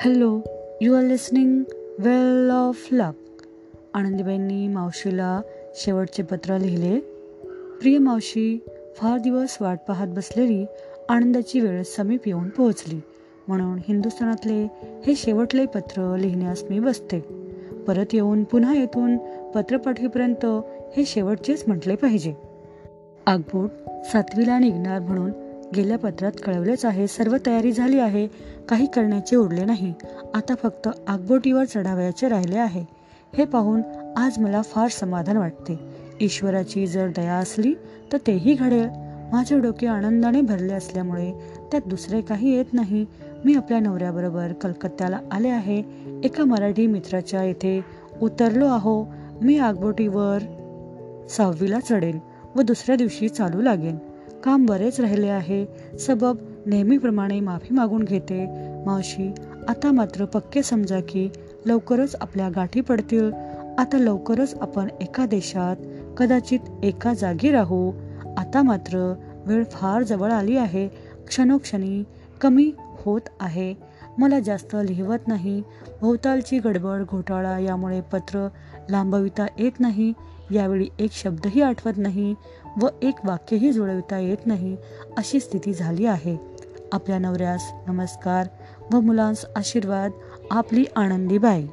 Hello you are listening well of luck आनंदीबाईंनी मावशीला शेवटचे पत्र लिहिले. प्रिय मावशी फार दिवस वाट पाहत बसलेली आनंदाची वेळ समीप येऊन पोहोचली. म्हणून हिंदुस्थानातले हे शेवटले पत्र लिहिण्यास मी बसते. परत येऊन पुन्हा येथून पत्र पाठवीपर्यंत हे शेवटचेच म्हटले पाहिजे. आगबोट सातवीला निघणार म्हणून गेल्या पत्रात कळवलेच आहे सर्व तयारी झाली आहे काही करण्याचे उरले नाही. आता फक्त आगबोटीवर चढावयाचे राहिले आहे. हे पाहून आज मला फार समाधान वाटते. ईश्वराची जर दया असली तर तेही घडेल. माझे डोके आनंदाने भरले असल्यामुळे त्यात दुसरे काही येत नाही. मी आपल्या नवऱ्याबरोबर कलकत्त्याला आले आहे. एका मराठी मित्राच्या येथे उतरलो आहो. मी आगबोटीवर सहावीला चढेन व दुसऱ्या दिवशी चालू लागेन. काम बरेच राहिले आहे. सबब नेहमीप्रमाणे माफी मागून घेते. मावशी आता मात्र पक्के समजा की लवकरच आपल्या गाठी पडतील. आता लवकरच आपण एका देशात कदाचित एका जागी राहू. आता मात्र वेळ फार जवळ आली आहे. क्षणोक्षणी कमी होत आहे. मला जास्त लिहवत नाही. भोवतालची गडबड घोटाळा यामुळे पत्र लांबविता येत नाही. यावेळी एक शब्दही आठवत नाही व एक वाक्यही जुळविता येत नाही अशी स्थिती झाली आहे. आपल्या नवऱ्यास नमस्कार व मुलांस आशीर्वाद. आपली आनंदीबाई.